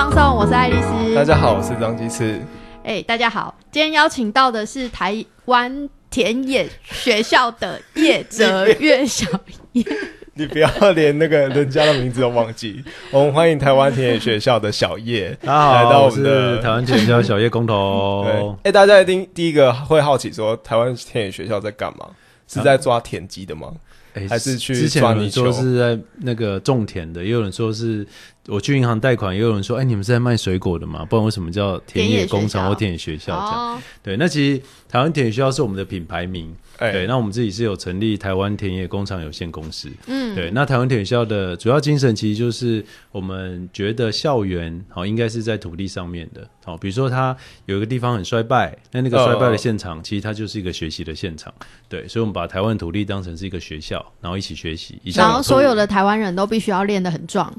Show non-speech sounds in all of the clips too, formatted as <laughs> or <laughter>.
放送，我是爱丽丝。大家好，我是张鸡翅。哎、大家好，今天邀请到的是台湾田野学校的叶哲月小叶。<laughs> 你不要连那个人家的名字都忘记。<laughs> 我们欢迎台湾田野学校的小叶大家好，来到我们是的台湾田野学校小叶公 <laughs> 对，投哎、。大家一定第一个会好奇说，台湾田野学校在干嘛？是在抓田鸡的吗？哎还是去之前有人抓泥鳅说是在那个种田的，也有人说是我去银行贷款，也有人说，哎，你们是在卖水果的吗？不然为什么叫田野工厂或田野学校这样？哦，对，那其实台湾田野学校是我们的品牌名，哎、对，那我们自己是有成立台湾田野工厂有限公司，嗯，对，那台湾田野学校的主要精神其实就是我们觉得校园好、应该是在土地上面的，好、比如说它有一个地方很衰败，那那个衰败的现场、其实它就是一个学习的现场，对，所以我们把台湾土地当成是一个学校，然后一起学习，然后所有的台湾人都必须要练得很壮。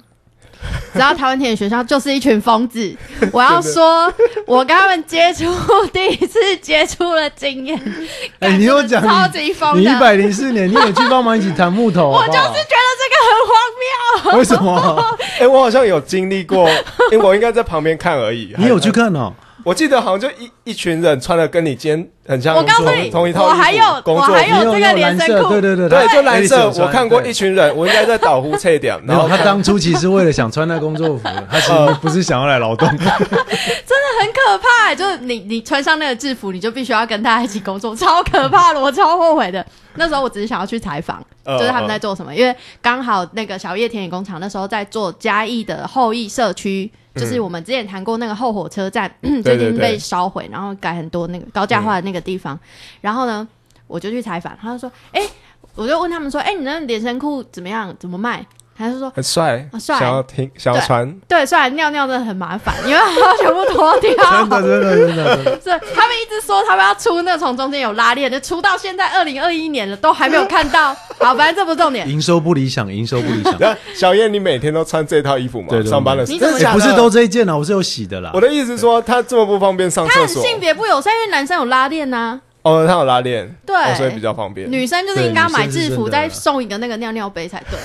只要台湾田的学校就是一群疯子，我要说，我跟他们接触第一次接触了经验，哎、干你又讲超级疯的，你一百零四年你也去帮忙一起弹木头，<laughs> 我就是觉得这个很荒谬。为什么？<laughs> 哎、我好像有经历过，因为我应该在旁边看而已。你有去？看哦？我记得好像就一一群人穿的跟你今天很像，我告诉你同一套我还有工作服我还有这个连身裤。对对对对，就蓝哎色，我看过一群人，<laughs> 我应该在导呼测点，然后他当初其实为了想穿那工作服，<laughs> 他其实不是想要来劳动。<laughs> 真的很可怕、欸就是你你穿上那个制服，你就必须要跟大家一起工作，超可怕的，我超后悔的。那时候我只是想要去采访，呃就是他们在做什么，因为刚好那个小叶田野工厂那时候在做嘉义的后裔社区，就是我们之前谈过那个后火车站，<clears throat> 最近被烧毁，然后改很多那个高价化的那个地方。然后呢，我就去采访，他就说：“哎、我就问他们说：‘哎、你那连身裤怎么样？怎么卖？’他就说很帅，啊帅想要听，想要对穿，：‘对，虽然尿尿真的很麻烦，因为要全部脱掉。<laughs> ’真的，真的，真的，真的。是他们一直说他们要出那个从中间有拉链的，出到现在二零二一年了，都还没有看到。<laughs> 好，反正这不是重点。营收不理想，营收不理想。然后小燕，你每天都穿这套衣服吗？对对对上班的时候你怎么不是都这一件啊，我是有洗的啦我。的意思是说，他这么不方便上他很厕所。性别不友善，因为男生有拉链呐、哦，他有拉链，对哦所以比较方便。女生就是应该买制服，再送一个那个尿尿杯才对。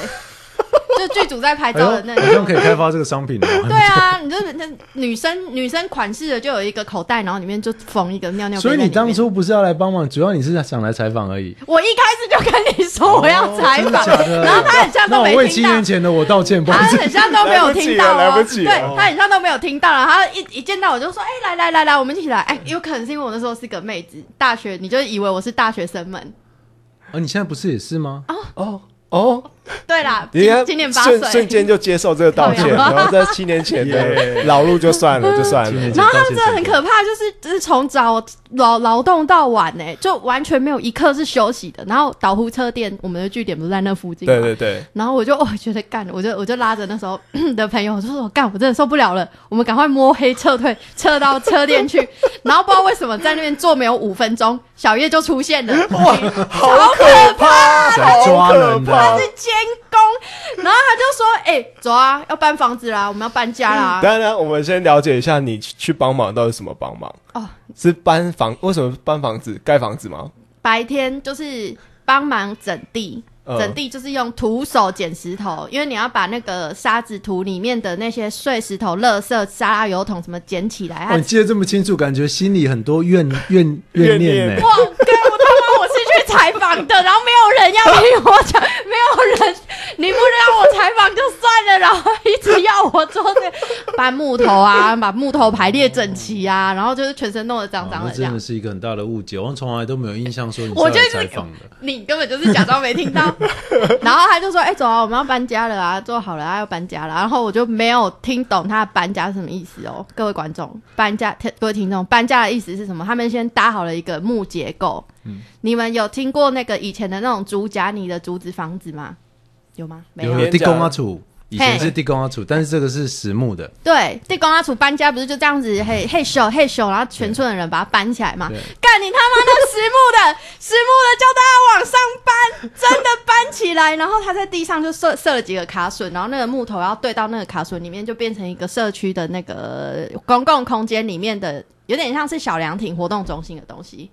<laughs> 就剧组在拍哎照的那呦，好像可以开发这个商品哦。<laughs> <laughs> 对啊，你就是那女生女生款式的就有一个口袋，然后里面就缝一个尿尿所以。你当初不是要来帮忙，主要你是想来采访而已。我一开始就跟你说我要采访，然后他很像都没听到为七年。前的我道歉，不好他意思。很像都没有听到哦，来不及了对他很像都没有听到了。他一一见到我就说：“哎、来来来来，我们一起来。”哎，有可能是因为我那时候是个妹子，大学你就以为我是大学生们。哦，你现在不是也是吗？哦哦哦，<laughs> 对啦，你看今今年八瞬瞬。间就接受这个道歉，然后在七年前 <laughs> 老路就算了，就算了。然后他们真的很可怕，就是就是从早劳劳动到晚呢、就完全没有一刻是休息的。然后导呼车店，我们的据点不是在那附近吗？对对对，然后我就哦觉得干，我就我就拉着那时候 <clears throat> 的朋友，我就说干，我真的受不了了，我们赶快摸黑撤退，撤到车店去。然后不知道为什么在那边坐没有五分钟，小叶就出现了，哇，好可怕，好可怕是监工。然后他就说，哎、走啊，要搬房子啦，我们要搬家啦。当然，我们先了解一下你去帮忙到底是什么帮忙？哦，是搬房？为什么搬房子？盖房子吗？白天就是帮忙整地。嗯整地就是用徒手捡石头，因为你要把那个沙子土里面的那些碎石头、垃圾、沙拉油桶什么捡起来。哦，你记得这么清楚，感觉心里很多怨怨怨念呢。哇，对我他妈我是去采访的，然后没有人要听我讲，<laughs> 没有人，你不让我采访就算了，然后一直要我做这个搬木头啊，<laughs> 把木头排列整齐啊，然后就是全身弄得脏脏的真的。是一个很大的误解，我从来都没有印象说你是我就是要来采访的。你根本就是假装没听到，<laughs> 然后他就说：“哎、走啊，我们要搬家了啊，做好了啊，要搬家了。”然后我就没有听懂他搬家是什么意思哦，各位观众，搬家，各位听众，搬家的意思是什么？他们先搭好了一个木结构。你们有听过那个以前的那种竹夹泥的竹子房子吗？有吗？没有。地公阿楚，以前是地公阿楚，但是这个是实木的。对，地公阿楚搬家不是就这样子嘿嘿咻嘿咻，然后全村的人把它搬起来嘛？干你他妈那实木的，<laughs> 实木的叫大家往上搬，<laughs> 真的搬起来，然后他在地上就设设了几个卡榫，然后那个木头要对到那个卡榫里面，就变成一个社区的那个公共空间里面的，有点像是小凉亭活动中心的东西。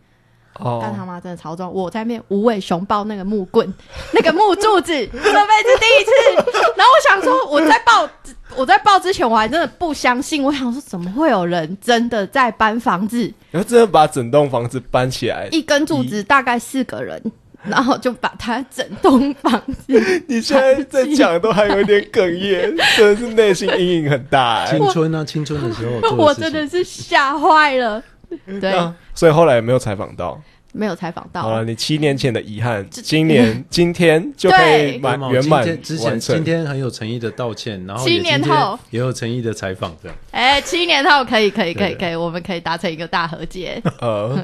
但他哦，妈真的超重，我在那边无尾熊抱那个木棍，<laughs> 那个木柱子，这辈子第一次。<laughs> 然后我想说，我在抱我在抱之前，我还真的不相信，我想说怎么会有人真的在搬房子？然后真的把整栋房子搬起来，一根柱子大概四个人，然后就把它整栋房子。<laughs> 你现在在讲都还有一点哽咽，真的是内心阴影很大哎青。春啊，青春的时候做我真的是吓坏了。<laughs> 对，啊所以后来也没有采访到。没有采访到好了，你七年前的遗憾，今年 <laughs> 今天就可以对满圆满之前完成今。天很有诚意的道歉，然后七年后也有诚意的采访，这样。哎、七年后可以，可以，可以，可以，我们可以达成一个大和解。<laughs> 呃，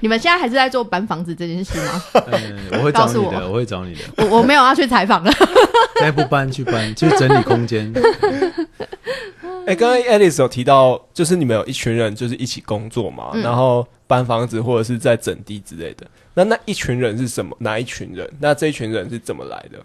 你们现在还是在做搬房子这件事吗？嗯，我会找你的，我会找你的。我我没有要去采访了。再不搬去搬，去整理空间。哎，刚刚 Alice 有提到，就是你们有一群人就是一起工作嘛，嗯然后搬房子或者是在整地之类的。那那一群人是什么？哪一群人？那这一群人是怎么来的？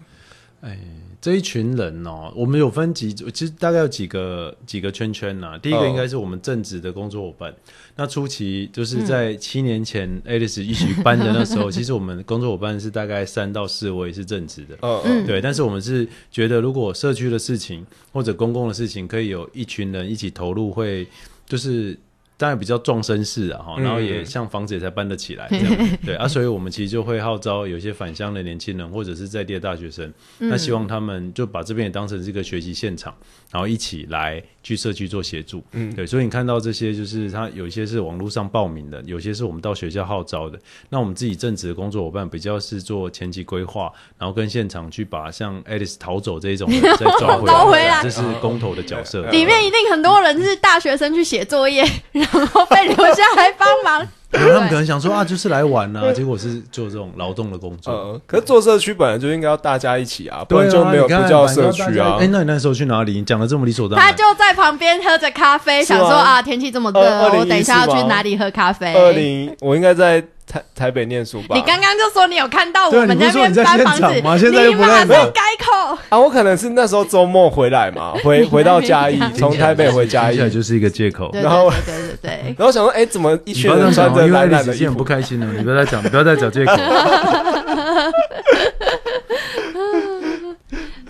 哎，这一群人哦，我们有分几，其实大概有几个几个圈圈呐、第一个哦。应该是我们正职的工作伙伴。那初期就是在七年前 Alice 一起搬的那时候，<laughs> 其实我们工作伙伴是大概三到四位是正职的。嗯嗯对，但是我们是觉得，如果社区的事情或者公共的事情，可以有一群人一起投入，会就是当然比较壮声势啊，哈，嗯。然后也像房子也才搬得起来这样，<laughs> 对啊，所以我们其实就会号召有些返乡的年轻人或者是在地的大学生，那希望他们就把这边也当成是一个学习现场，然后一起来去社区做协助，嗯对，所以你看到这些就是他有一些是网络上报名的，有些是我们到学校号召的，那我们自己正职的工作伙伴比较是做前期规划，然后跟现场去把像 <laughs> Alice 逃走这一种人 <laughs> 再抓回来，回来这是公投的角色。里面一定很多人是大学生去写作业，然后被留下来帮忙。然后他们可能想说啊，就是来玩啊，<laughs> 结果是做这种劳动的工作。呃，可是做社区本来就应该要大家一起啊，不然就没有不叫社区啊哎，。那你那时候去哪里？你讲的这么理所当然。他就在旁边喝着咖啡，想说啊，天气这么热，二2014我等一下要去哪里喝咖啡？二零，我应该在台台北念书吧？你刚刚就说你有看到我们那边你不是说你在搬房子，现场吗现在又你不认得马上改口。啊，我可能是那时候周末回来嘛，<laughs> 回回到嘉义，从台北回嘉义就是一个借口。然后对对对对然后想说，哎，怎么一群人穿着蓝蓝 Alice 的衣服现在很不？开心了，你不要再讲，你不要再找借口。<laughs>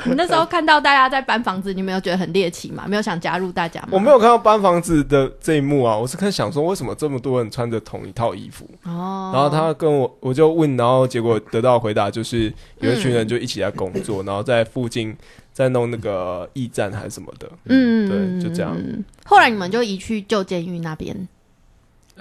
<laughs> 你那时候看到大家在搬房子，你没有觉得很猎奇吗？没有想加入大家吗？我没有看到搬房子的这一幕啊，我是看想说，为什么这么多人穿着同一套衣服？哦，然后他跟我，我就问，然后结果得到回答就是，有一群人就一起在工作，<laughs> 然后在附近在弄那个驿站还是什么的。嗯，对就这样嗯后来你们就移去旧监狱那边，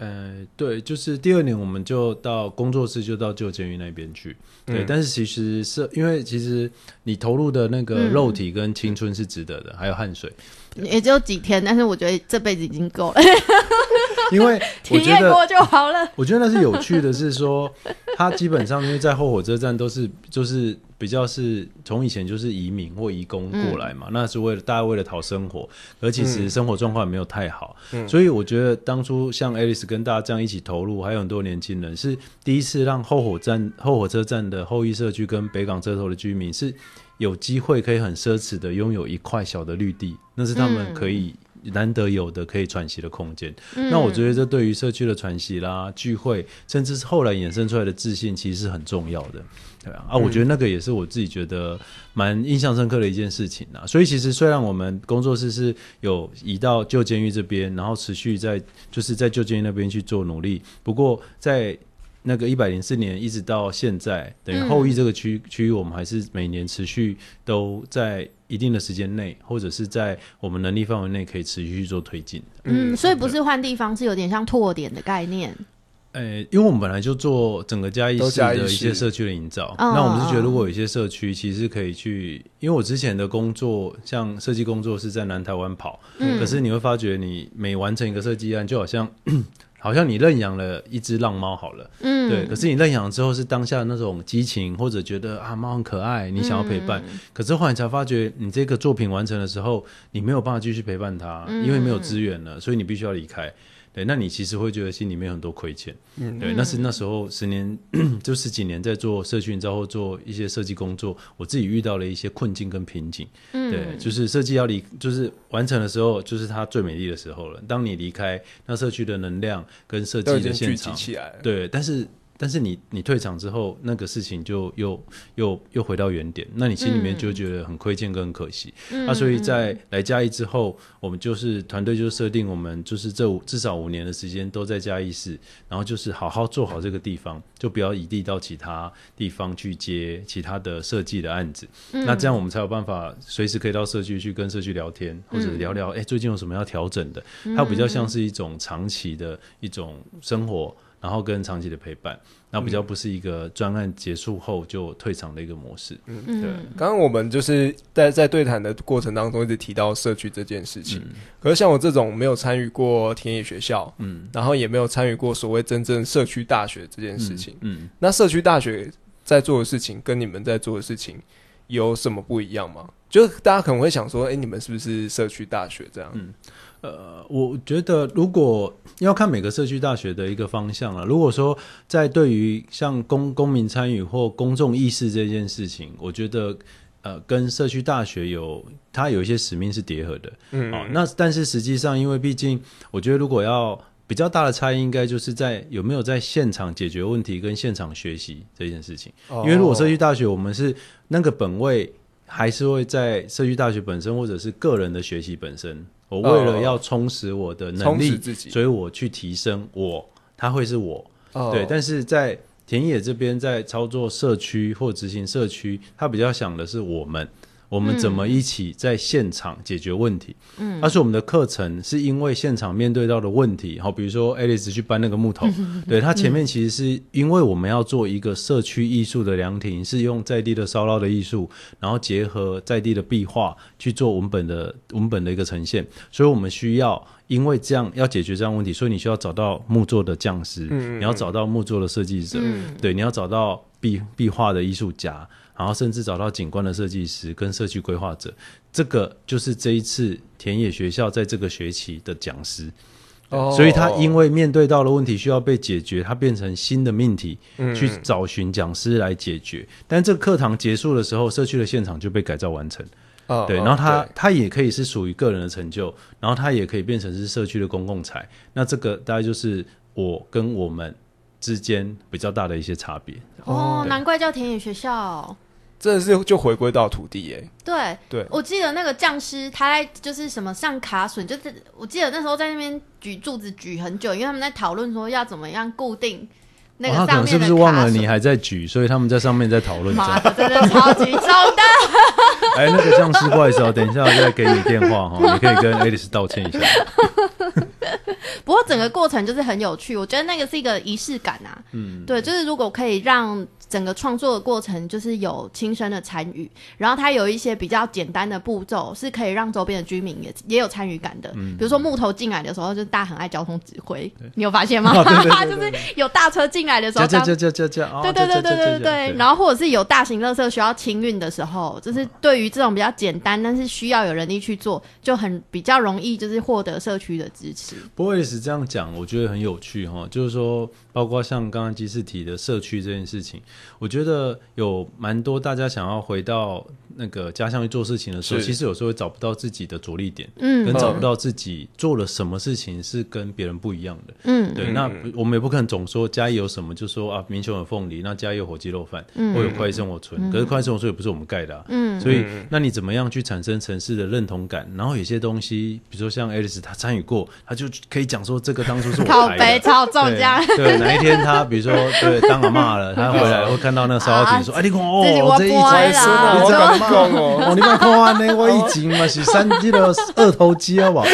呃，对，就是第二年我们就到工作室，就到旧监狱那边去。对，嗯但是其实是因为其实你投入的那个嗯肉体跟青春是值得的，还有汗水。也只有几天，但是我觉得这辈子已经够了，因为 <laughs> 我体觉得验过就好了。我觉得那是有趣的，是说他基本上因为在后火车站都是就是比较是从以前就是移民或移工过来嘛，那是为了大家为了讨生活，而其实生活状况也没有太好，嗯。所以我觉得当初像 Alice 跟大家这样一起投入，还有很多年轻人是第一次让后火站后火车站的后裔社区跟北港车头的居民是有机会可以很奢侈的拥有一块小的绿地，那是他们可以。难得有的可以喘息的空间，那我觉得这对于社区的喘息啦、聚会，甚至是后来衍生出来的自信，其实是很重要的。对啊，啊，我觉得那个也是我自己觉得蛮印象深刻的一件事情啊。所以其实虽然我们工作室是有移到旧监狱这边，然后持续在就是在旧监狱那边去做努力，不过在那个一百零四年一直到现在，等于后裔这个区区域，我们还是每年持续都在一定的时间内，或者是在我们能力范围内，可以持续去做推进。嗯，所以不是换地方，是有点像拓点的概念。呃，因为我们本来就做整个嘉义都市的一些社区的营造，嗯那我们是觉得嗯如果有一些社区其实可以去，因为我之前的工作像设计工作是在南台湾跑，嗯可是你会发觉你每完成一个设计案，就好像好像你认养了一只浪猫好了，嗯，对，可是你认养之后是当下那种激情，或者觉得啊猫很可爱，你想要陪伴，嗯可是后来才发觉，你这个作品完成的时候，你没有办法继续陪伴它，嗯因为没有资源了，所以你必须要离开。对，那你其实会觉得心里面有很多亏欠。嗯对，那是那时候十年就十几年在做社区营造或做一些设计工作，我自己遇到了一些困境跟瓶颈。嗯对，就是设计要离，就是完成的时候，就是它最美丽的时候了。当你离开，那社区的能量跟设计的现场，起来。对，但是但是你你退场之后，那个事情就又又又回到原点，那你心里面就觉得很亏欠跟很可惜。那所以在来嘉义之后，我们就是团队就设定我们就是这五至少五年的时间都在嘉义市，然后就是好好做好这个地方，就不要移地到其他地方去接其他的设计的案子。那这样我们才有办法随时可以到社区去跟社区聊天，或者聊聊哎最近有什么要调整的。它比较像是一种长期的一种生活。然后跟长期的陪伴，那比较不是一个专案结束后就退场的一个模式。嗯，对。刚刚我们就是在在对谈的过程当中一直提到社区这件事情。可是像我这种没有参与过田野学校，嗯，然后也没有参与过所谓真正社区大学这件事情，嗯，那社区大学在做的事情跟你们在做的事情有什么不一样吗？就是大家可能会想说，哎，你们是不是社区大学这样？嗯。呃，我觉得如果要看每个社区大学的一个方向啊，如果说在对于像公公民参与或公众意识这件事情，我觉得呃，跟社区大学有它有一些使命是叠合的，嗯，哦，那但是实际上，因为毕竟我觉得如果要比较大的差异，应该就是在有没有在现场解决问题跟现场学习这件事情，因为如果社区大学我们是那个本位，还是会在社区大学本身或者是个人的学习本身。我为了要充实我的能力，所以我去提升我，他会是我，对。但是在田野这边，在操作社区或执行社区，他比较想的是我们。我们怎么一起在现场解决问题？嗯，但是我们的课程是因为现场面对到的问题，好，比如说 Alice 去搬那个木头，<laughs> 对他前面其实是因为我们要做一个社区艺术的凉亭，是用在地的烧烙的艺术，然后结合在地的壁画去做文本的文本的一个呈现，所以我们需要因为这样要解决这样问题，所以你需要找到木作的匠师，你要找到木作的设计者，对，你要找到壁壁画的艺术家。然后甚至找到景观的设计师跟社区规划者，这个就是这一次田野学校在这个学期的讲师。哦，所以他因为面对到了问题需要被解决，他变成新的命题，去找寻讲师来解决。但这个课堂结束的时候，社区的现场就被改造完成。哦，对，然后他他也可以是属于个人的成就，然后他也可以变成是社区的公共财。那这个大概就是我跟我们之间比较大的一些差别。哦，难怪叫田野学校。真的是就回归到土地耶。对对，我记得那个匠师，他在就是什么上卡榫，就是我记得那时候在那边举柱子举很久，因为他们在讨论说要怎么样固定那个上面的是不是忘了你还在举，所以他们在上面在讨论。妈的，真的超级重的。哎，那个匠师，不好意思哦，等一下再给你电话哈，你可以跟 Alice 道歉一下。<laughs> 不过整个过程就是很有趣，我觉得那个是一个仪式感啊。嗯，对，就是如果可以让。整个创作的过程就是有亲身的参与，然后它有一些比较简单的步骤，是可以让周边的居民也也有参与感的。嗯比如说木头进来的时候，就大家很爱交通指挥，你有发现吗？<laughs> 就是有大车进来的时候，叫叫叫叫叫，对对对对对对。然后或者是有大型垃圾需要清运的时候，就是对于这种比较简单但是需要有人力去做，就很比较容易就是获得社区的支持。不会是这样讲，我觉得很有趣哈，就是说。包括像刚刚基士提的社区这件事情，我觉得有蛮多大家想要回到那个家乡去做事情的时候，其实有时候会找不到自己的着力点，嗯，跟找不到自己做了什么事情是跟别人不一样的，嗯，对。那我们也不可能总说家义有什么就说啊，民雄有凤梨，那家义有火鸡肉饭，嗯，或有快生活村，可是快生活村也不是我们盖的，嗯，所以那你怎么样去产生城市的认同感？然后有些东西，比如说像 Alice 他参与过，她就可以讲说这个当初是我靠北超重这样，对。哪一天她比如说对当阿妈了，她回来会看到那个烧烤亭，说：“哎，你看哦，这一集我这敢讲哦，你别看呢，我一集嘛是三季的二头肌好不好？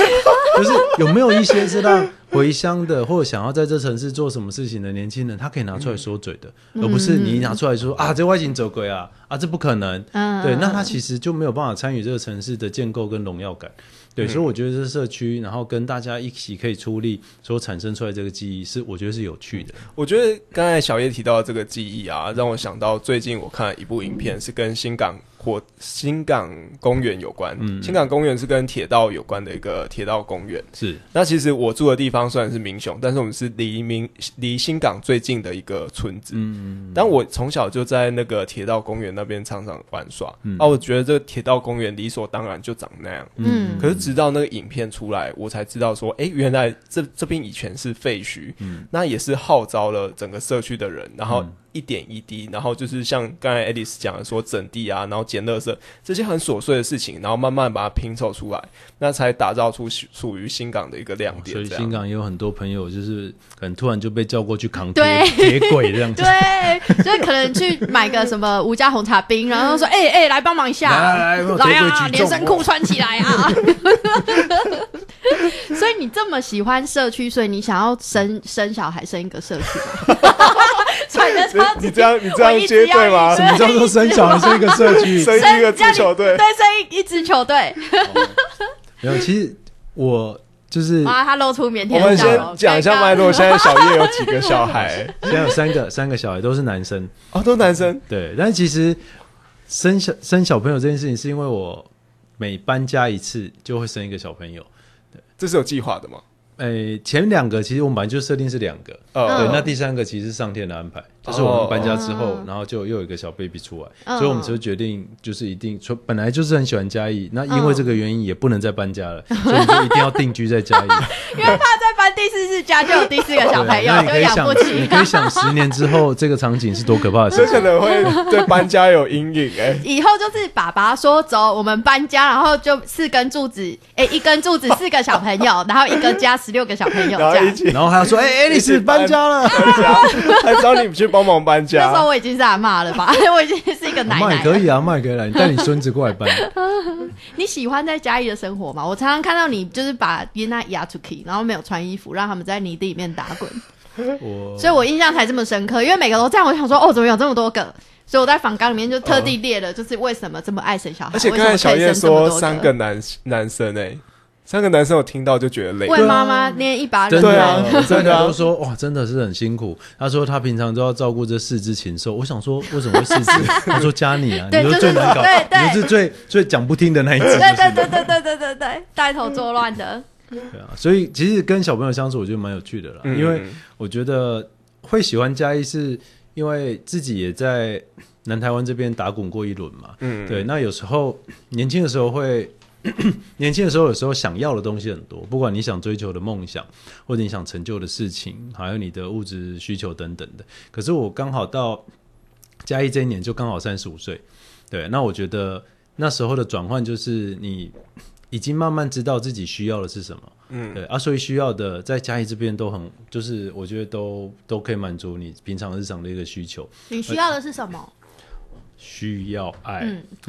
就是有没有一些是让回乡的或者想要在这城市做什么事情的年轻人，他可以拿出来说嘴的，而不是你拿出来说啊，这外景走鬼啊啊，这不可能。对，那他其实就没有办法参与这个城市的建构跟荣耀感。”对，所以我觉得这社区，然后跟大家一起可以出力，所产生出来这个记忆是，我觉得是有趣的。我觉得刚才小叶提到这个记忆啊，让我想到最近我看了一部影片，是跟新港。火新港公园有关。嗯，新港公园是跟铁道有关的一个铁道公园。是，那其实我住的地方虽然是民雄，但是我们是离民离新港最近的一个村子。嗯，但我从小就在那个铁道公园那边常常玩耍。啊，我觉得这个铁道公园理所当然就长那样。嗯，可是直到那个影片出来，我才知道说，哎，原来这这边以前是废墟。嗯，那也是号召了整个社区的人，然后。一点一滴，然后就是像刚才 Alice 讲的说整地啊，然后捡垃圾这些很琐碎的事情，然后慢慢把它拼凑出来，那才打造出属于新港的一个亮点。所以新港也有很多朋友，就是可能突然就被叫过去扛铁铁轨这样子。对，所以可能去买个什么吴家红茶冰，然后说：“哎哎，来帮忙一下，来来啊，连身裤穿起来啊！” <laughs> 所以你这么喜欢社区，所以你想要生生小孩，生一个社区 <laughs> 你这样你这样接对吗？什么叫做生小孩生一个社区，生一个足球队，对，生一一支球队。<laughs> 没有，其实我就是啊，他露出腼腆。我们先讲一下脉络。现在小叶有几个 <laughs> 小孩？现在有三个，三个小孩都是男生哦，都男生。对，但其实生小生小朋友这件事情，是因为我每搬家一次就会生一个小朋友。对，这是有计划的吗？诶，前两个其实我们本来就设定是两个，对，那第三个其实是上天的安排，就是我们搬家之后，然后就又有一个小 baby 出来，所以我们就决定就是一定说，本来就是很喜欢嘉义，那因为这个原因也不能再搬家了，所以就一定要定居在嘉义，<laughs> 因为怕再搬第四次家就有第四个小朋友，就养不起。你可以想十年之后这个场景是多可怕的事情，可能会对搬家有阴影哎。以后就是爸爸说走，我们搬家，然后就四根柱子，哎，一根柱子四个小朋友，<laughs> 然后一个家。十六个小朋友，然后一起，然后还要说：“哎，爱丽丝搬家了，还找你去帮忙搬家。”那时候我已经是阿妈了吧？<laughs> 我已经是一个奶奶。可以啊，卖可以来，带你孙子过来搬。<laughs> 你喜欢在嘉义的生活吗？我常常看到你就是把耶娜压出去，然后没有穿衣服，让他们在泥地里面打滚。我，所以我印象才这么深刻，因为每个都这样。我想说，哦，怎么有这么多个？所以我在访纲里面就特地列了，就是为什么这么爱生小孩。而且刚才小叶说三个男男生哎。三个男生，我听到就觉得累。为妈妈捏一把冷水，真的都说哇，真的是很辛苦。他说他平常都要照顾这四只禽兽。我想说，为什么会四只？<laughs> 他说加你啊，你说最难搞，你是最最讲不听的那一只。对对对对对对对对，带头作乱的。对啊，所以其实跟小朋友相处，我觉得蛮有趣的啦。因为我觉得会喜欢嘉义，是因为自己也在南台湾这边打滚过一轮嘛。嗯，对。那有时候年轻的时候会。<coughs> 年轻的时候，有时候想要的东西很多，不管你想追求的梦想，或者你想成就的事情，还有你的物质需求等等的。可是我刚好到嘉义这一年，就刚好三十五岁。对，那我觉得那时候的转换，就是你已经慢慢知道自己需要的是什么。嗯，对啊，所以需要的在嘉义这边都很，就是我觉得都都可以满足你平常日常的一个需求。你需要的是什么？需要爱。<laughs> <laughs>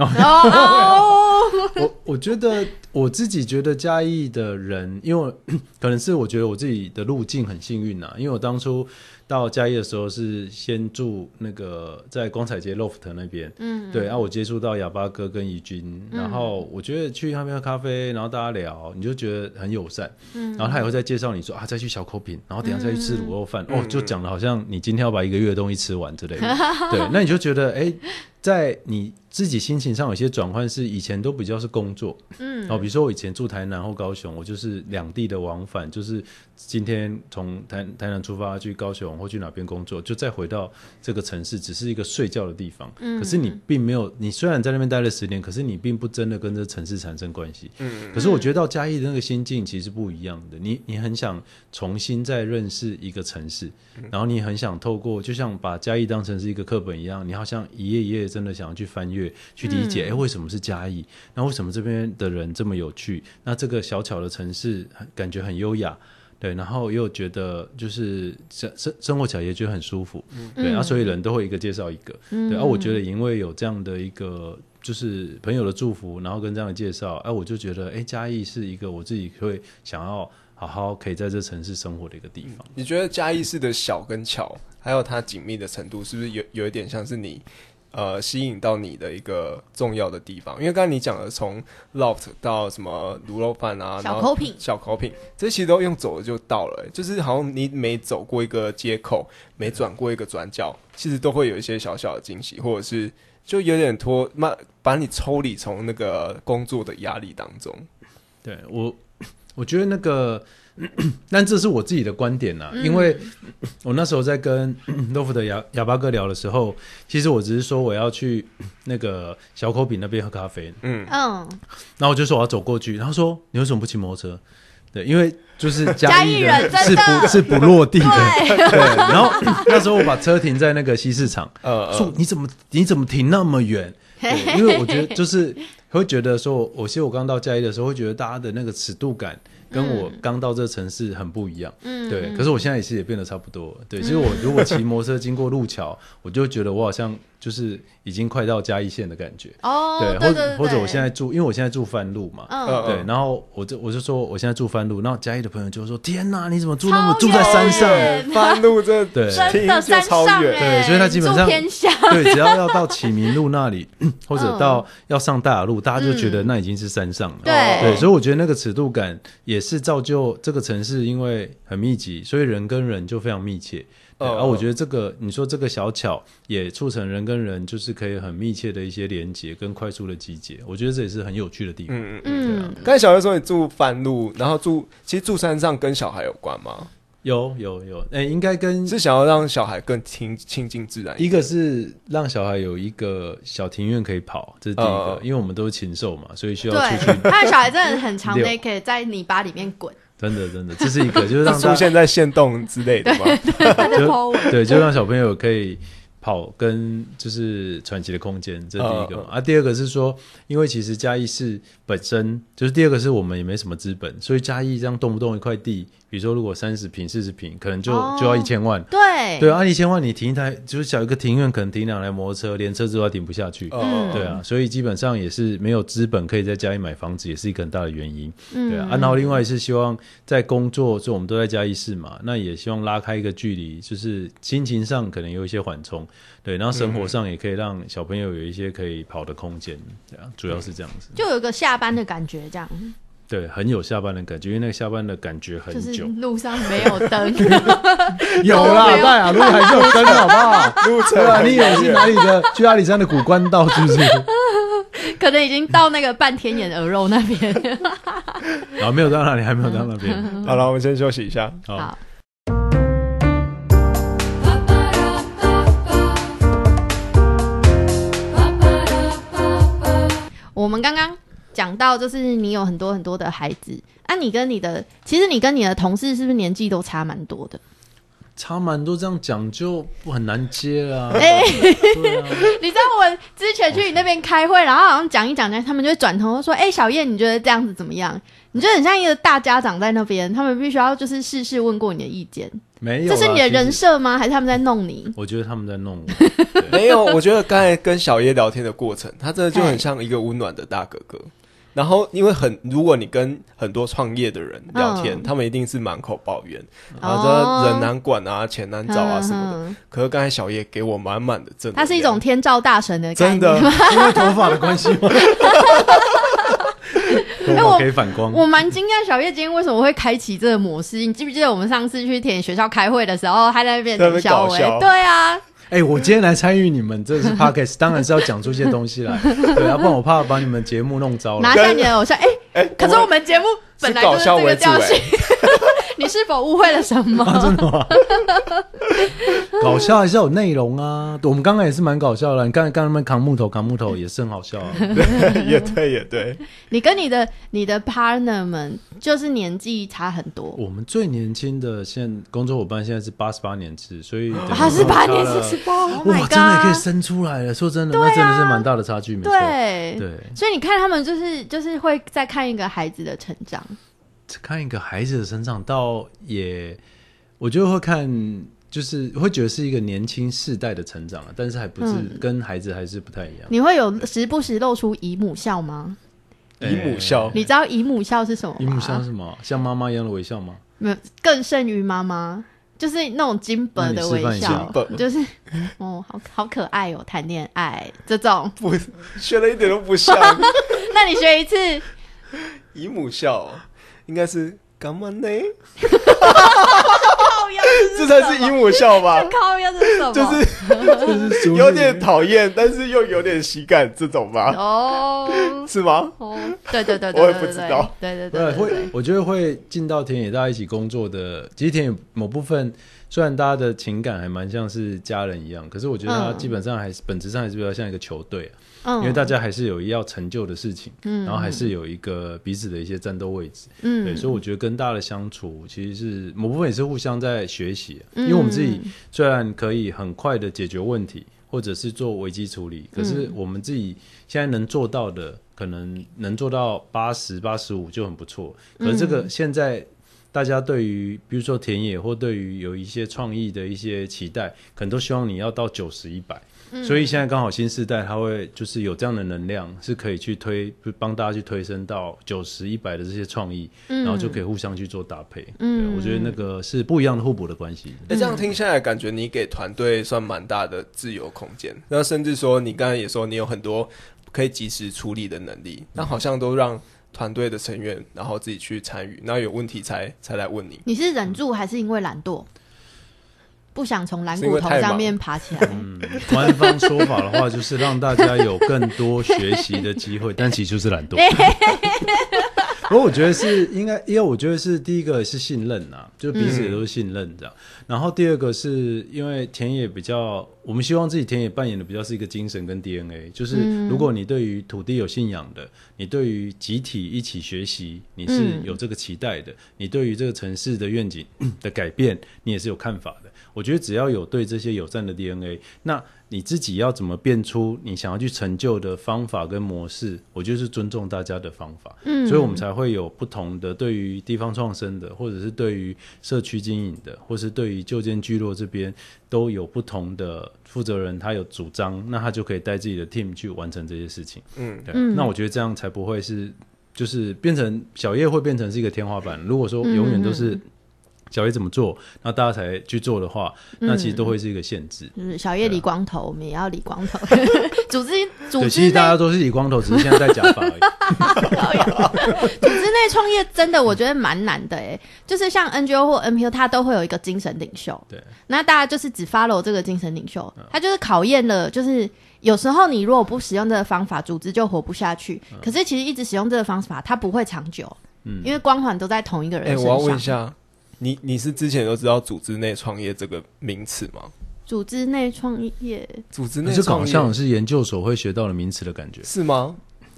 我我觉得我自己觉得嘉义的人，因为 <clears throat> 可能是我觉得我自己的路径很幸运呐，因为我当初。到嘉义的时候是先住那个在光彩街 loft 那边，嗯，对，然后我接触到哑巴哥跟怡君，然后我觉得去那边喝咖啡，然后大家聊，你就觉得很友善，嗯，然后他也会再介绍你说啊，再去小口品，然后等下再去吃卤肉饭，哦，就讲的好像你今天要把一个月的东西吃完之类的，<laughs> 对，那你就觉得哎，在你自己心情上有些转换，是以前都比较是工作，嗯，哦，比如说我以前住台南或高雄，我就是两地的往返，就是今天从台台南出发去高雄。或去哪边工作，就再回到这个城市，只是一个睡觉的地方。嗯，可是你并没有，你虽然在那边待了十年，可是你并不真的跟这城市产生关系。嗯，可是我觉得到嘉义的那个心境其实不一样的。你你很想重新再认识一个城市，然后你很想透过，就像把嘉义当成是一个课本一样，你好像一页一页真的想要去翻阅、去理解。哎，为什么是嘉义？那为什么这边的人这么有趣？那这个小巧的城市感觉很优雅。对，然后又觉得就是生生生活起来也觉得很舒服，对，啊，所以人都会一个介绍一个，对，啊，我觉得因为有这样的一个就是朋友的祝福，然后跟这样的介绍，哎，我就觉得，哎，嘉义是一个我自己会想要好好可以在这城市生活的一个地方。你觉得嘉义市的小跟巧，还有它紧密的程度，是不是有有一点像是你？呃，吸引到你的一个重要的地方，因为刚才你讲的从 loft 到什么卤肉饭啊，小口品，小口品，这其实都用走了就到了，就是好像你每走过一个街口，每转过一个转角，其实都会有一些小小的惊喜，或者是就有点拖，慢把你抽离从那个工作的压力当中。对我，<coughs> 我觉得那个，<coughs> 但这是我自己的观点呐，因为我那时候在跟 <coughs> LOF 的哑哑巴哥聊的时候，其实我只是说我要去那个小口饼那边喝咖啡，嗯，嗯，然后我就说我要走过去，然后说你为什么不骑摩托车？对，因为就是 <laughs> 嘉义义人是的。不是不落地的，对，对。然后那时候我把车停在那个西市场，呃说你怎么你怎么停那么远？对，因为我觉得就是会觉得说，我其实我刚到嘉义的时候，会觉得大家的那个尺度感跟我刚到这城市很不一样。嗯对，可是我现在也是也变得差不多。对，其实我如果骑摩托车经过路桥，我就觉得我好像就是已经快到嘉义县的感觉。哦，对，或者或者我现在，住，因为我现在住番路嘛。嗯，呃对，然后我就我就说我现在住番路，然后嘉义的朋友就说：“天哪，你怎么住那么住在山上？” <laughs> 远半路这对真的山超远对所以他基本上 <laughs> 对，只要要到启明路那里，<clears throat> 或者到要上大雅路，大家就觉得那已经是山上了。对对，所以我觉得那个尺度感也是造就这个城市，因为很密集，所以人跟人就非常密切。对，哦而、我觉得这个你说这个小巧也促成人跟人就是可以很密切的一些连接跟快速的集结，我觉得这也是很有趣的地方。嗯嗯。啊嗯，刚才小月说你住番路，然后住其实住山上跟小孩有关吗？有有有，哎、应该跟是想要让小孩更亲亲近自然一点。个是让小孩有一个小庭院可以跑，这是第一个，哦因为我们都是禽兽嘛，所以需要出去，他的小孩真的很 <laughs> 常溜 naked 在泥巴里面滚，真的真的，这是一个，就是让出现在线动之类的吗？他在 po 文，对，就让小朋友可以跑跟就是传奇的空间，这是第一个啊，第二个是说，因为其实嘉义市本身就是第二个是我们也没什么资本，所以嘉义这样动不动一块地，比如说如果三十平、四十平，可能就、哦就要一千万。对对啊，一千万你停一台就是小一个庭院，可能停两台摩托车，连车子都要停不下去。嗯对啊，所以基本上也是没有资本可以在家里买房子，也是一个很大的原因。嗯对啊，啊然后另外是希望在工作，就我们都在嘉义市嘛，那也希望拉开一个距离，就是心情上可能有一些缓冲，对，然后生活上也可以让小朋友有一些可以跑的空间，对啊，主要是这样子，就有一个下班的感觉，这样对，很有下班的感觉，因为那个下班的感觉很就是久，路上没有灯，<laughs> 有啦大雅路还是有灯，好不好？路程对啊，你以为是哪里的？去阿里山的古关道是不是？<laughs> 可能已经到那个半天眼鹅肉那边。然 <laughs> 后没有到那里，还没有到那边。好了，我们先休息一下。好，好，我们刚刚讲到，就是你有很多很多的孩子，啊，你跟你的，其实你跟你的同事是不是年纪都差蛮多的？差蛮多，这样讲就很难接了啊。<laughs> 哎、对啊，你知道我之前去你那边开会，然后好像讲一讲呢，他们就会转头说：“哎、小燕，你觉得这样子怎么样？”你觉得很像一个大家长在那边，他们必须要就是事事问过你的意见，没有啦，这是你的人设吗？还是他们在弄你？我觉得他们在弄我。<laughs> <laughs> 没有，我觉得刚才跟小叶聊天的过程，他真的就很像一个温暖的大哥哥。然后，因为很，如果你跟很多创业的人聊天，嗯他们一定是满口抱怨，然哦后说人难管啊，钱难找啊什么的。嗯可是刚才小叶给我满满的正能量，它是一种天照大神的。真的，<laughs> 因为头发的关系吗？<laughs> 哎我发可以反光。我蛮惊讶，小叶今天为什么会开启这个模式？你记不记得我们上次去田野学校开会的时候，他在那边？搞笑对啊，哎、我今天来参与你们这是 <laughs> podcast，当然是要讲出一些东西来，<laughs> 对，要不然我怕把你们节目弄糟了拿。下你的偶像。哎、哎，可是我们节目本来就是这个调性，<laughs> 你是否误会了什么？<laughs> 啊，真的吗？<laughs> 搞笑还是有内容啊！我们刚刚也是蛮搞笑的，你刚才刚刚他们扛木头，扛木头也是很好笑啊。也对也对，你跟你的你的 partner 们就是年纪差很多，我们最年轻的现工作伙伴现在是八十八年制，所以等于他是八年四十八，Oh 哇真的也可以生出来了。说真的，啊那真的是蛮大的差距，没错。对对，所以你看他们就是就是会在看一个孩子的成长，看一个孩子的成长，倒也我觉得会看，就是会觉得是一个年轻世代的成长啊，但是还不是、嗯跟孩子还是不太一样。你会有时不时露出姨母笑吗？姨母笑你知道姨母笑是什么吗？姨母笑是什么？像妈妈一样的微笑吗？没有更胜于妈妈，就是那种金本的微你示笑范一下，就是哦，好好可爱哦，谈恋爱这种。不学了一点都不像 <laughs> 那你学一次，姨母笑，应该是干嘛呢？这才是鹦鹉笑吧？靠腰这是什么？就是有点讨厌，但是又有点喜感这种吧？哦，是吗？哦，对对对，我也不知道，对对对，会，我觉得会进到田野大家一起工作的，其实田野某部分。虽然大家的情感还蛮像是家人一样，可是我觉得他基本上还是本质上还是比较像一个球队，因为大家还是有要成就的事情，然后还是有一个彼此的一些战斗位置，对，所以我觉得跟大家的相处其实是某部分也是互相在学习，因为我们自己虽然可以很快的解决问题，或者是做危机处理，可是我们自己现在能做到的，可能能做到八十八十五就很不错，可是这个现在。大家对于比如说田野或对于有一些创意的一些期待，可能都希望你要到九十一百，所以现在刚好新时代它会就是有这样的能量，是可以去推帮大家去推升到九十一百的这些创意，然后就可以互相去做搭配。嗯，我觉得那个是不一样的互补的关系。那这样听下来，感觉你给团队算蛮大的自由空间，那甚至说你刚才也说你有很多可以及时处理的能力，那好像都让。团队的成员，然后自己去参与，然后有问题才才来问你。你是忍住还是因为懒惰，不想从蓝骨头上面爬起来？<laughs> 嗯，官方说法的话就是让大家有更多学习的机会，但其实就是懒惰。不过我觉得是应该，因为我觉得是第一个是信任呐，就彼此也都是信任这样。然后第二个是因为田野比较，我们希望自己田野扮演的比较是一个精神跟 DNA，就是如果你对于土地有信仰的，你对于集体一起学习，你是有这个期待的，你对于这个城市的愿景 <clears throat> 的改变，你也是有看法的。我觉得只要有对这些友善的 DNA，那。你自己要怎么变出你想要去成就的方法跟模式？我就是尊重大家的方法，嗯，所以我们才会有不同的对于地方创生的，或者是对于社区经营的，或是对于旧建聚落这边都有不同的负责人，他有主张，那他就可以带自己的 team 去完成这些事情，嗯，对，那我觉得这样才不会是就是变成小叶会变成是一个天花板。如果说永远都是。小叶怎么做，那大家才去做的话，那其实都会是一一个限制。就是小叶理光头，我们也要理光头。<laughs> 组织组织，其实大家都是理光头，只是现在戴假发而已。<laughs> 组织内创业真的，我觉得蛮难的诶。就是像 NGO 或 NPO，它都会有一个精神领袖。对。那大家就是只 follow 这个精神领袖，他就是考验了，就是有时候你如果不使用这个方法，组织就活不下去。可是其实一直使用这个方法，它不会长久。嗯。因为光环都在同一个人身上。我要问一下。你你是之前都知道组织内创业这个名词吗？组织内创业，组织内创业，是像是研究所会学到的名词的感觉，是吗？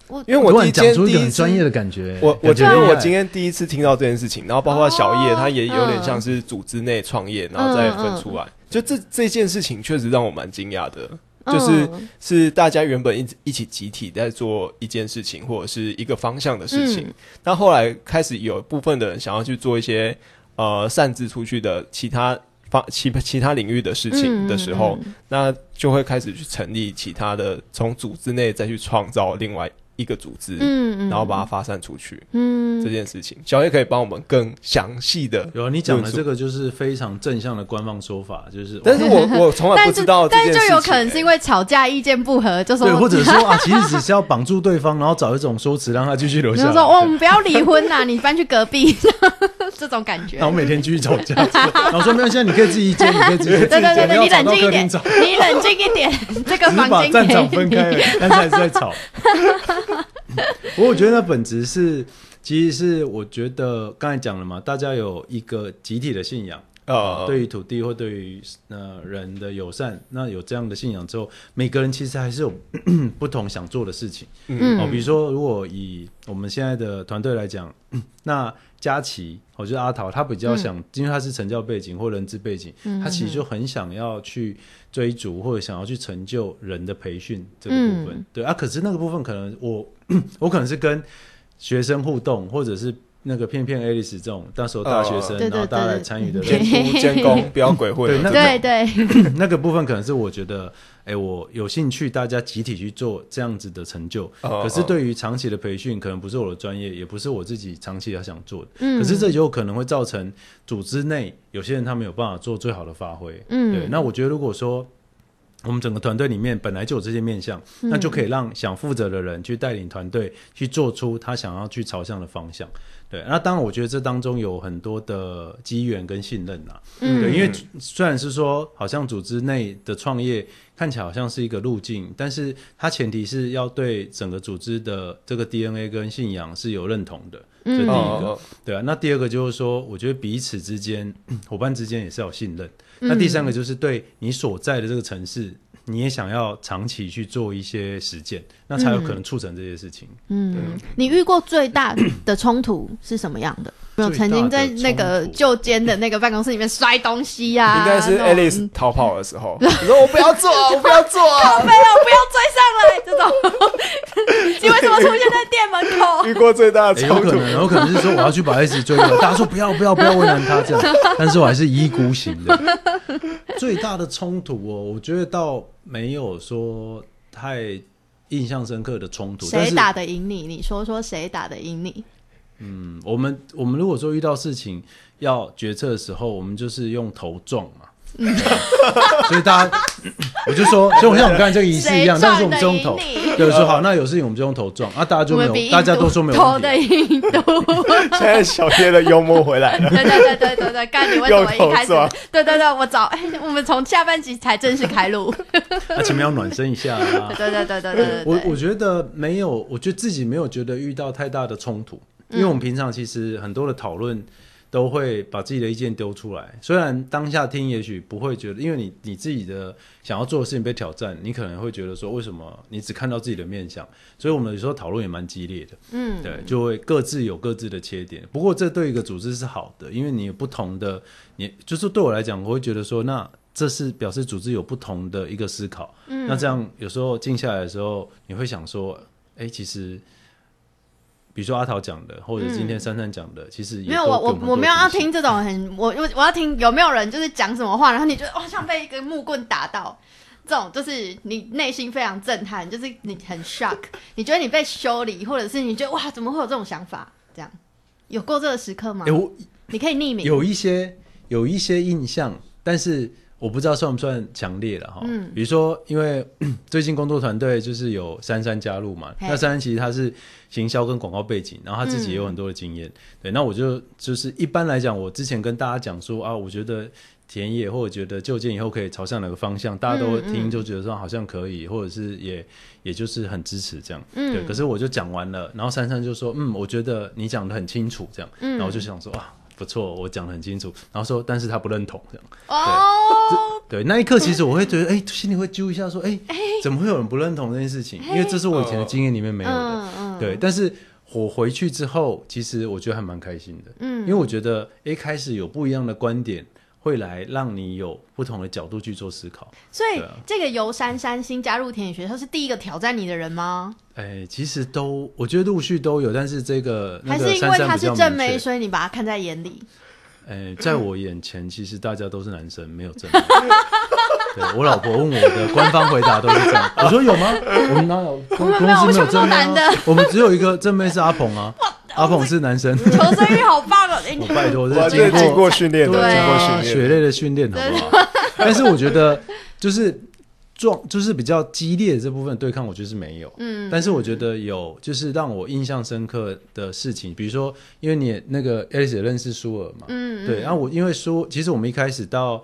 我因为我突然讲出一个很专业的感觉，我我觉得我今天第一次听到这件事情，然后包括小叶，他也有点像是组织内创业，然后再分出来，就这这件事情确实让我蛮惊讶的，就是是大家原本一一起集体在做一件事情或者是一个方向的事情，那后来开始有部分的人想要去做一些。呃，擅自出去的其他方其其他领域的事情的时候，那就会开始去成立其他的，从组织内再去创造另外。一个组织，嗯，然后把它发散出去，嗯，这件事情，小叶可以帮我们更详细的。有你讲的这个就是非常正向的官方说法，就是，但是我我从来不知道，但是就有可能是因为吵架意见不合，就说，对，或者说 <laughs> 啊，其实只是要绑住对方，然后找一种说辞让他继续留下。就说，哦，<laughs> 我们不要离婚呐，你搬去隔壁，<laughs> 这种感觉。然后每天继续吵架，然后说没有，现在你可以自己接，你可以自己接，对对对，你冷静一点，你冷静一点，这个房间站长分开，但是还是在吵。<laughs> 不过我觉得那本质是，其实是我觉得刚才讲了嘛，大家有一个集体的信仰啊，对于土地或对于呃人的友善，那有这样的信仰之后，每个人其实还是有 <clears throat> 不同想做的事情。嗯，哦，比如说如果以我们现在的团队来讲，那佳琪，我觉得阿桃他比较想，因为他是成教背景或人资背景，他其实就很想要去。追逐或者想要去成就人的培训这个部分，对啊，可是那个部分可能我 <clears throat> 我可能是跟学生互动，或者是那个片片 Alice 这种那时候大学生，然后大家来参与的监督监工，不要鬼混。对，对对，<clears throat> 那个部分可能是我觉得，哎，我有兴趣，大家集体去做这样子的成就。可是对于长期的培训，可能不是我的专业，也不是我自己长期要想做的。嗯，可是这有可能会造成组织内有些人他没有办法做最好的发挥。嗯，对，那我觉得如果说。我们整个团队里面本来就有这些面向，那就可以让想负责的人去带领团队去做出他想要去朝向的方向。对，那当然，我觉得这当中有很多的机缘跟信任呐。嗯，对，因为虽然是说，好像组织内的创业看起来好像是一个路径，但是它前提是要对整个组织的这个 DNA 跟信仰是有认同的。这第一个，对啊。那第二个就是说，我觉得彼此之间 <clears throat> 伙伴之间也是要信任。那第三个就是对你所在的这个城市。你也想要长期去做一些实践，那才有可能促成这些事情。嗯，你遇过最大的冲突是什么样的？<clears throat> 有曾经在那个旧监的那个办公室里面摔东西呀？<laughs> 应该是 Alice 逃跑的时候，你说我不要做，我不要做，<laughs> 没有，不要追上来这种。<laughs> 你为什么出现在店门口？遇过最大的冲突，有可能，有可能是说我要去把 S 追了，大家说不要不要不要为难他这样，但是我还是一意孤行的。最大的冲突哦，我觉得倒没有说太印象深刻的冲突。谁打得赢你？你说说谁打得赢你？嗯，我们我们如果说遇到事情要决策的时候，我们就是用头撞嘛。<laughs> 所以大家，<coughs> 我就说，就像我们刚才这个仪式一样，但是我们是用头。对，说好，那有事情我们就用头撞啊，大家就没有，大家都说没有头的印度。<laughs> 现在小叶的幽默回来了。对对对对对对，刚你为什么一开始？对对对，我早，哎，我们从下半集才正式开录。那前面要暖身一下啊。对对对对对。我我觉得没有，我觉得自己没有觉得遇到太大的冲突，因为我们平常其实很多的讨论。都会把自己的意见丢出来，虽然当下听也许不会觉得，因为你你自己的想要做的事情被挑战，你可能会觉得说，为什么你只看到自己的面相？所以我们有时候讨论也蛮激烈的，嗯，对，就会各自有各自的缺点。不过这对一个组织是好的，因为你有不同的，你就是对我来讲，我会觉得说，那这是表示组织有不同的一个思考。嗯，那这样有时候静下来的时候，你会想说，哎，其实。比如说阿桃讲的，或者今天珊珊讲的，其实没有我我我没有要听这种很我我我要听有没有人就是讲什么话，然后你觉得哇像被一根木棍打到，这种就是你内心非常震撼，就是你很 shock，<laughs> 你觉得你被修理，或者是你觉得哇怎么会有这种想法？这样有过这个时刻吗？有，你可以匿名。有一些有一些印象，但是。我不知道算不算强烈了哈，嗯，比如说，因为 <clears throat> 最近工作团队就是有珊珊加入嘛，那珊珊其实她是行销跟广告背景，然后她自己也有很多的经验，对，那我就就是一般来讲，我之前跟大家讲说啊，我觉得田野或者觉得就近以后可以朝向哪个方向，大家都听就觉得说好像可以，或者是也也就是很支持这样，嗯，对，可是我就讲完了，然后珊珊就说，嗯，我觉得你讲的很清楚这样，嗯，然后我就想说啊。不错，我讲的很清楚。然后说，但是他不认同这样。哦，对，那一刻其实我会觉得，哎，心里会揪一下，说，哎，怎么会有人不认同这件事情？因为这是我以前的经验里面没有的。对，但是我回去之后，其实我觉得还蛮开心的。嗯，因为我觉得，一开始有不一样的观点。会来让你有不同的角度去做思考，所以这个游山山新加入田野学校是第一个挑战你的人吗？哎，其实都我觉得陆续都有，但是这个还是因为他是正妹，所以你把他看在眼里。哎，在我眼前，其实大家都是男生，没有正妹。<laughs> 对我老婆问我的官方回答都是这样，我说有吗？我们哪有公司没有正妹？我们只有一个正妹是阿鹏啊。阿鹏是男生，求生欲好棒哦！我拜托，是经过训练，的，经过训练，血泪的训练，好不好？但是我觉得，就是壮，就是比较激烈的这部分对抗，我觉得是没有。嗯，但是我觉得有，就是让我印象深刻的事情，比如说，因为你那个 Alice 认识舒尔嘛，嗯，对，然后我因为舒，其实我们一开始到。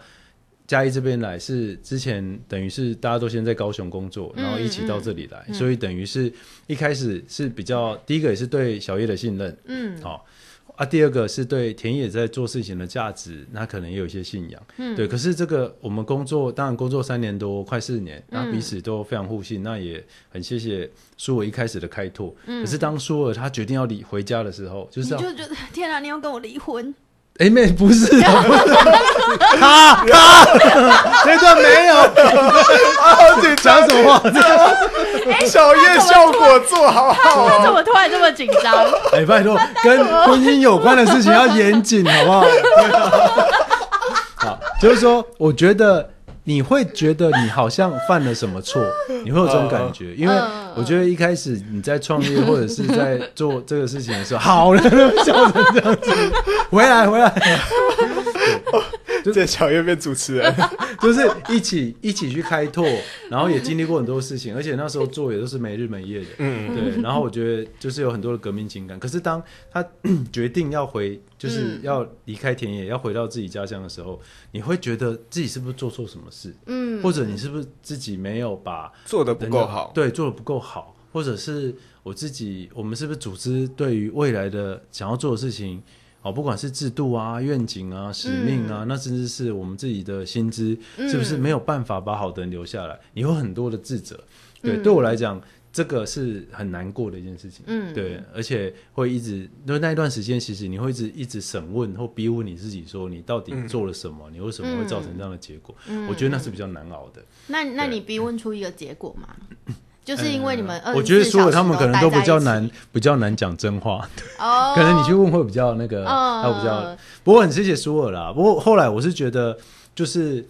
嘉义这边来是之前等于是大家都先在高雄工作，然后一起到这里来，所以等于是一开始是比较第一个也是对小叶的信任，嗯，好啊，第二个是对田野在做事情的价值，那可能也有一些信仰，嗯，对。可是这个我们工作当然工作三年多，快四年，那彼此都非常互信，那也很谢谢舒尔一开始的开拓。可是当舒尔他决定要离回家的时候，就是你就觉得天啊，你要跟我离婚。哎妹，不是，<laughs> 他他这段没有，啊，<laughs> 讲什么话？<laughs> 小叶效果做好好，他怎么突然这么紧张？哎，拜托，跟婚姻有关的事情要严谨，好不好？好，就是说，我觉得。你会觉得你好像犯了什么错？<laughs> 你会有这种感觉，因为我觉得一开始你在创业或者是在做这个事情的时候，好了，笑成这样子，回来回来。<laughs> <laughs> 这小叶变主持人，<laughs> 就是一起一起去开拓，然后也经历过很多事情，而且那时候做也都是没日没夜的，嗯，对。然后我觉得就是有很多的革命情感，可是当他 <clears throat> 决定要回，就是要离开田野，要回到自己家乡的时候，你会觉得自己是不是做错什么事？嗯，或者你是不是自己没有把做的不够好，对，做的不够好，或者是我自己，我们是不是组织对于未来的想要做的事情？哦，不管是制度啊、愿景啊、使命啊，那甚至是我们自己的薪资，是不是没有办法把好的人留下来？你有很多的自责。对，对我来讲，这个是很难过的一件事情。嗯，对，而且会一直，因为那一段时间，其实你会一直一直审问或逼问你自己，说你到底做了什么？你为什么会造成这样的结果？我觉得那是比较难熬的。那那你逼问出一个结果吗？<laughs> 就是因为你们，我觉得所有他们可能都比较难，比较难讲真话。哦，<laughs> 可能你去问会比较那个，他比较。不过很谢谢苏尔啦。不过后来我是觉得，就是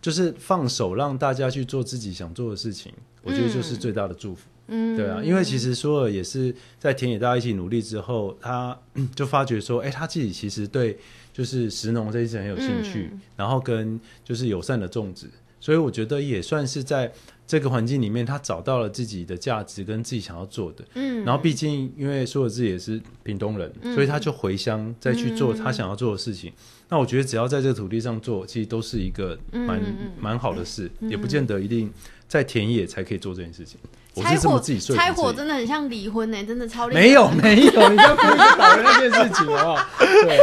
就是放手让大家去做自己想做的事情，我觉得就是最大的祝福。嗯，对啊，因为其实苏尔也是在田野大家一起努力之后，他就发觉说，哎，他自己其实对就是石农这件事很有兴趣，然后跟就是友善的种植，所以我觉得也算是在。这个环境里面，他找到了自己的价值跟自己想要做的。嗯，然后毕竟因为说的自己也是屏东人，所以他就回乡再去做他想要做的事情。那我觉得只要在这个土地上做，其实都是一个蛮蛮好的事，也不见得一定在田野才可以做这件事情。我是这么自己说。拆伙真的很像离婚呢，真的超厉害没有没有，你不要故意搞那件事情好不好？对，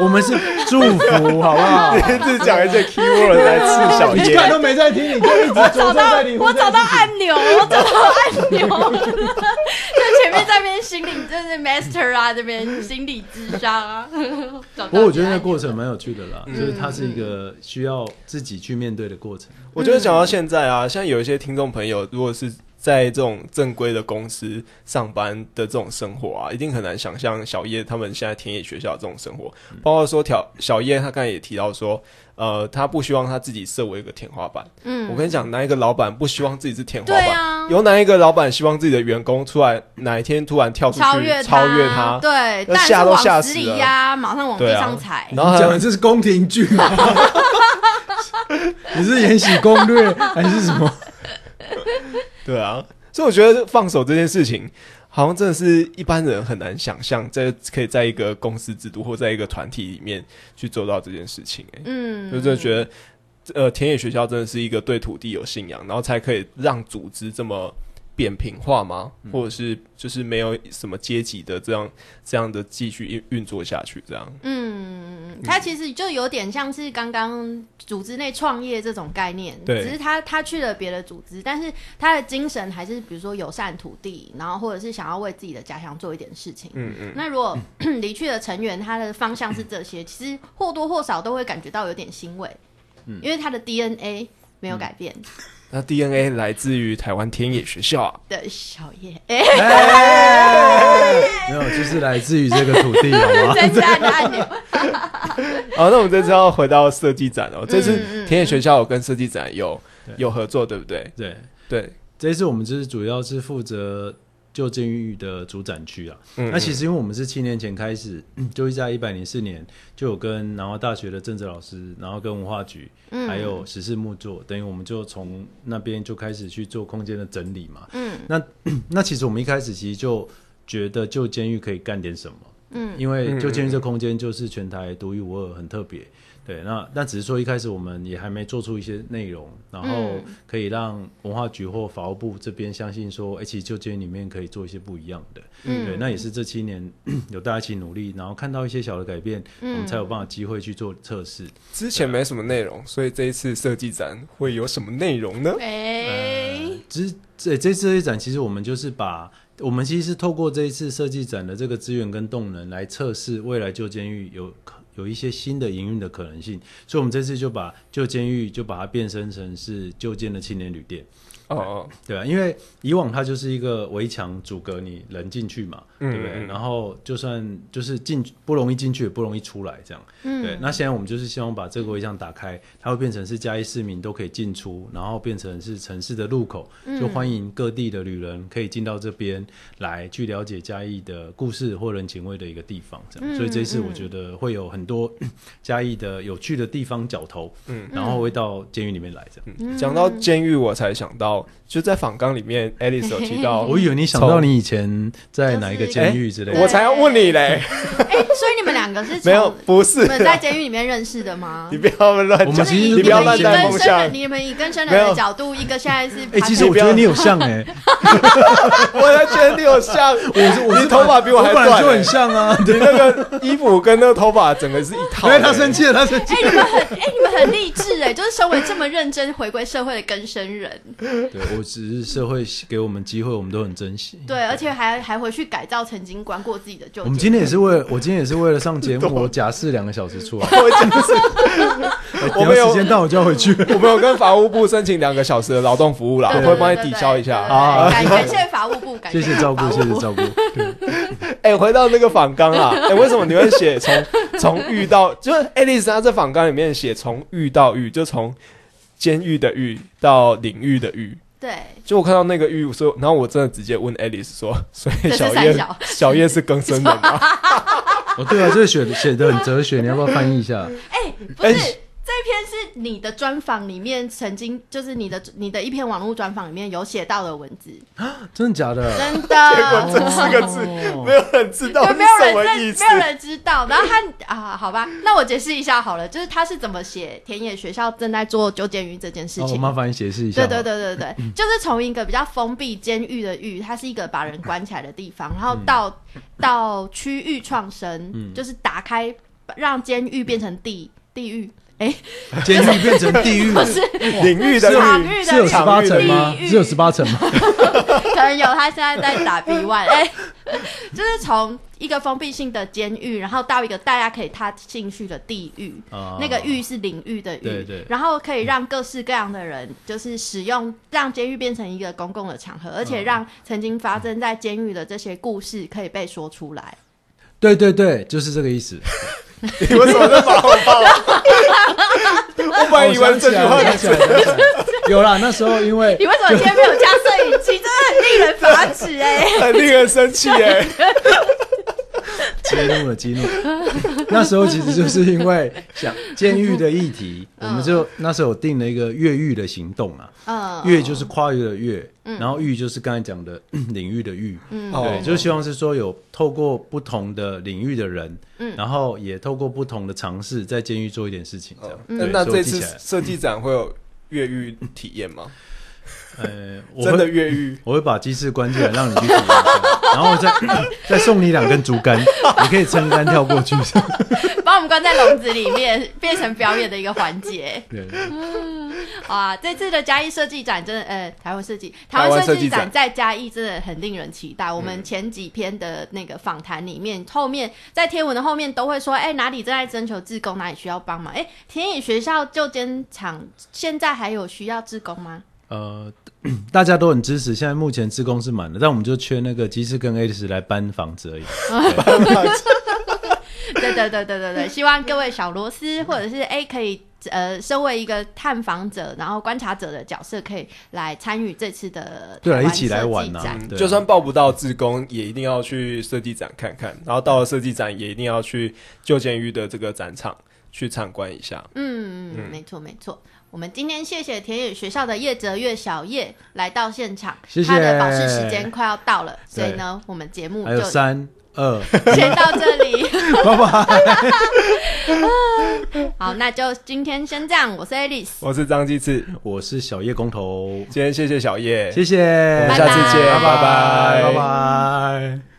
我们是祝福好不好？<laughs> 你一直讲一些 key word 来刺小叶，你看都没在听，你就一直找到我找到按钮，我找到按钮，就前面在边心理就是 master 啊，这边心理智商啊。<laughs> 不过我觉得那过程蛮有趣的啦，就是它是一个需要自己去面对的过程。我觉得讲到现在啊，像有一些听众朋友，如果是。在这种正规的公司上班的这种生活啊，一定很难想象小叶他们现在田野学校这种生活。包括说，小小叶他刚才也提到说，呃，他不希望他自己设为一个天花板。嗯，我跟你讲，哪一个老板不希望自己是天花板？有哪一个老板希望自己的员工出来哪一天突然跳出去超越他？对，吓都吓死了，马上往地上踩。然后讲的这是宫廷剧吗？<laughs> 你是《延禧攻略》还是什么？对啊，所以我觉得放手这件事情，好像真的是一般人很难想象，在可以在一个公司制度或在一个团体里面去做到这件事情。哎，嗯，就真的觉得，呃，田野学校真的是一个对土地有信仰，然后才可以让组织这么。扁平化吗？或者是就是没有什么阶级的这样这样的继续运运作下去？这样，嗯，它其实就有点像是刚刚组织内创业这种概念，对，只是他他去了别的组织，但是他的精神还是比如说友善土地，然后或者是想要为自己的家乡做一点事情。嗯嗯。那如果 <clears throat> 离去的成员他的方向是这些，其实或多或少都会感觉到有点欣慰，嗯，因为他的 DNA 没有改变。那 DNA 来自于台湾田野学校的小叶，没有，就是来自于这个土地，好吗？<laughs> <laughs> 好，那我们这次要回到设计展哦。这次田野学校有跟设计展有有合作，对不对？对对，这次我们就是主要是负责。旧监狱的主展区啊，那其实因为我们是七年前开始，<clears throat> 就在一百零四年就有跟南华大学的政治老师，然后跟文化局，还有十四木作，等于我们就从那边就开始去做空间的整理嘛。嗯，那 <clears throat> 那其实我们一开始其实就觉得旧监狱可以干点什么，嗯，因为旧监狱这空间就是全台独一无二，很特别。对，那那只是说一开始我们也还没做出一些内容，然后可以让文化局或法务部这边相信说，哎，其实就监里面可以做一些不一样的。嗯，对，那也是这七年 <clears throat> 有大家一起努力，然后看到一些小的改变，我们才有办法机会去做测试。之前没什么内容，所以这一次设计展会有什么内容呢？哎，这这这次设计展其实我们就是把我们其实是透过这一次设计展的这个资源跟动能来测试未来旧监狱有。有一些新的营运的可能性，所以我们这次就把旧监狱就把它变身成是旧建的青年旅店。哦哦，对啊，因为以往它就是一个围墙阻隔你人进去嘛，嗯对不对？嗯然后就算就是进不容易进去，也不容易出来，这样。嗯对，那现在我们就是希望把这个围墙打开，它会变成是嘉义市民都可以进出，然后变成是城市的入口，嗯就欢迎各地的旅人可以进到这边来去了解嘉义的故事或人情味的一个地方，这样。嗯所以这一次嗯我觉得会有很多 <coughs> 嘉义的有趣的地方角头，嗯然后会到监狱里面来这样。嗯讲到监狱，我才想到，就在访纲里面，Alice 有提到，<laughs> 我以为你想到你以前在哪一个监狱之类的。我才要问你嘞，<laughs> 以你们两个是没有，不是你们在监狱里面认识的吗你？不要乱讲，我们其实你不要乱以带风向更生人，，你们以跟生人的角度，一个现在是哎、其实我觉得你有像哎、<laughs> 我才觉得你有像，我是我是你头发比我还短欸本来就很像啊。你那个衣服跟那个头发整个是一套对，的，他生气了，他生气。哎、你们很哎、你们很励志哎，<laughs> 就是身为这么认真回归社会的更生人，对我只是社会给我们机会，我们都很珍惜。对，而且还还回去改造曾经关过自己的旧。我们今天也是为了，我今天也是为了上节目，<laughs> 我假释两个小时出来。<laughs> 我讲是，<laughs> 哎我没有时间到我就要回去。我们有跟法务部申请两个小时的劳动服务啦，对我会帮你抵消一下。啊感感谢法务部，感谢谢照顾，谢谢照顾。哎、回到那个访纲啊，哎、为什么你会写从从遇到，就是爱丽丝她在访纲里面写从遇到遇，就从监狱的狱到领域的狱。对，就我看到那个狱，所以然后我真的直接问 Alice 说，所以小叶小小叶是更生人吗？哦，对啊，这个写写的很哲学，你要不要翻译一下？哎、不哎是。这篇是你的专访里面曾经，就是你的你的一篇网络专访里面有写到的文字，真的假的？真的结果这，四个字哦没有人知道没有什人在，么意思没。有人知道。然后他啊，好吧，那我解释一下好了，就是他是怎么写田野学校正在做纠监狱这件事哦，情。麻烦你解释一下。对对对对对，就是从一个比较封闭监狱的狱，它是一个把人关起来的地方，然后到、到区域创生，就是打开让监狱变成地地狱，哎，监狱变成地狱，不是领域的场狱域的是有十八层吗？是有十八层吗？<laughs> 可能有，他现在在打 B one，哎、就是从一个封闭性的监狱，然后到一个大家可以踏进去的地狱。啊那个狱是领域的域，对对然后可以让各式各样的人，就是使用让监狱变成一个公共的场合，而且让曾经发生在监狱的这些故事可以被说出来。对对对，就是这个意思。你为什么在马后炮？我本来以为这句话我想起来了我想起来了有啦，那时候因为 <laughs> 你为什么今天没有加摄影机？真的很令人发指哎、<laughs> 很令人生气哎。<laughs> 激怒了，激怒。那时候其实就是因为想监狱的议题，我们就那时候有定了一个越狱的行动啊。嗯，越就是跨越的越，然后域就是刚才讲的 <coughs> 领域的域，嗯。哦。对，就希望是说有透过不同的领域的人，然后也透过不同的尝试，在监狱做一点事情，这样。那对那这次设计展会有越狱体验吗？呃，我真的越狱？<laughs> 我会把鸡翅关起来，让你去体验一下，然后再 <coughs> 再送你两根竹竿，你可以撑竿跳过去。<laughs> 把我们关在笼子里面，变成表演的一个环节。对，啊，这次的嘉义设计展真的，呃，台湾设计，台台湾湾设设计展在嘉义真的很令人期待。我们前几篇的那个访谈里面，后面在贴文的后面都会说，哎、哪里正在征求志工，哪里需要帮忙。哎、田野学校旧监厂现在还有需要志工吗？呃，<clears throat> 大家都很支持，现在目前职工是满的，但我们就缺那个鸡翅跟 Alice 来搬房子而已。<laughs> 对对对对对对，希望各位小螺丝或者是 A、可以呃，身为一个探访者，然后观察者的角色，可以来参与这次的对啊，一起来玩呐、啊就算报不到自工，也一定要去设计展看看。然后到了设计展，也一定要去旧监狱的这个展场去参观一下。嗯，嗯没错没错。我们今天谢谢田野学校的叶哲月小叶来到现场，谢谢他的保释时间快要到了，所以呢，我们节目就三二，<laughs> 先到这里。拜拜。<laughs> 好，那就今天先这样。我是 Alice，我是张继次，我是小叶工头，今天谢谢小叶，谢谢，我们下次见，拜拜拜，拜拜。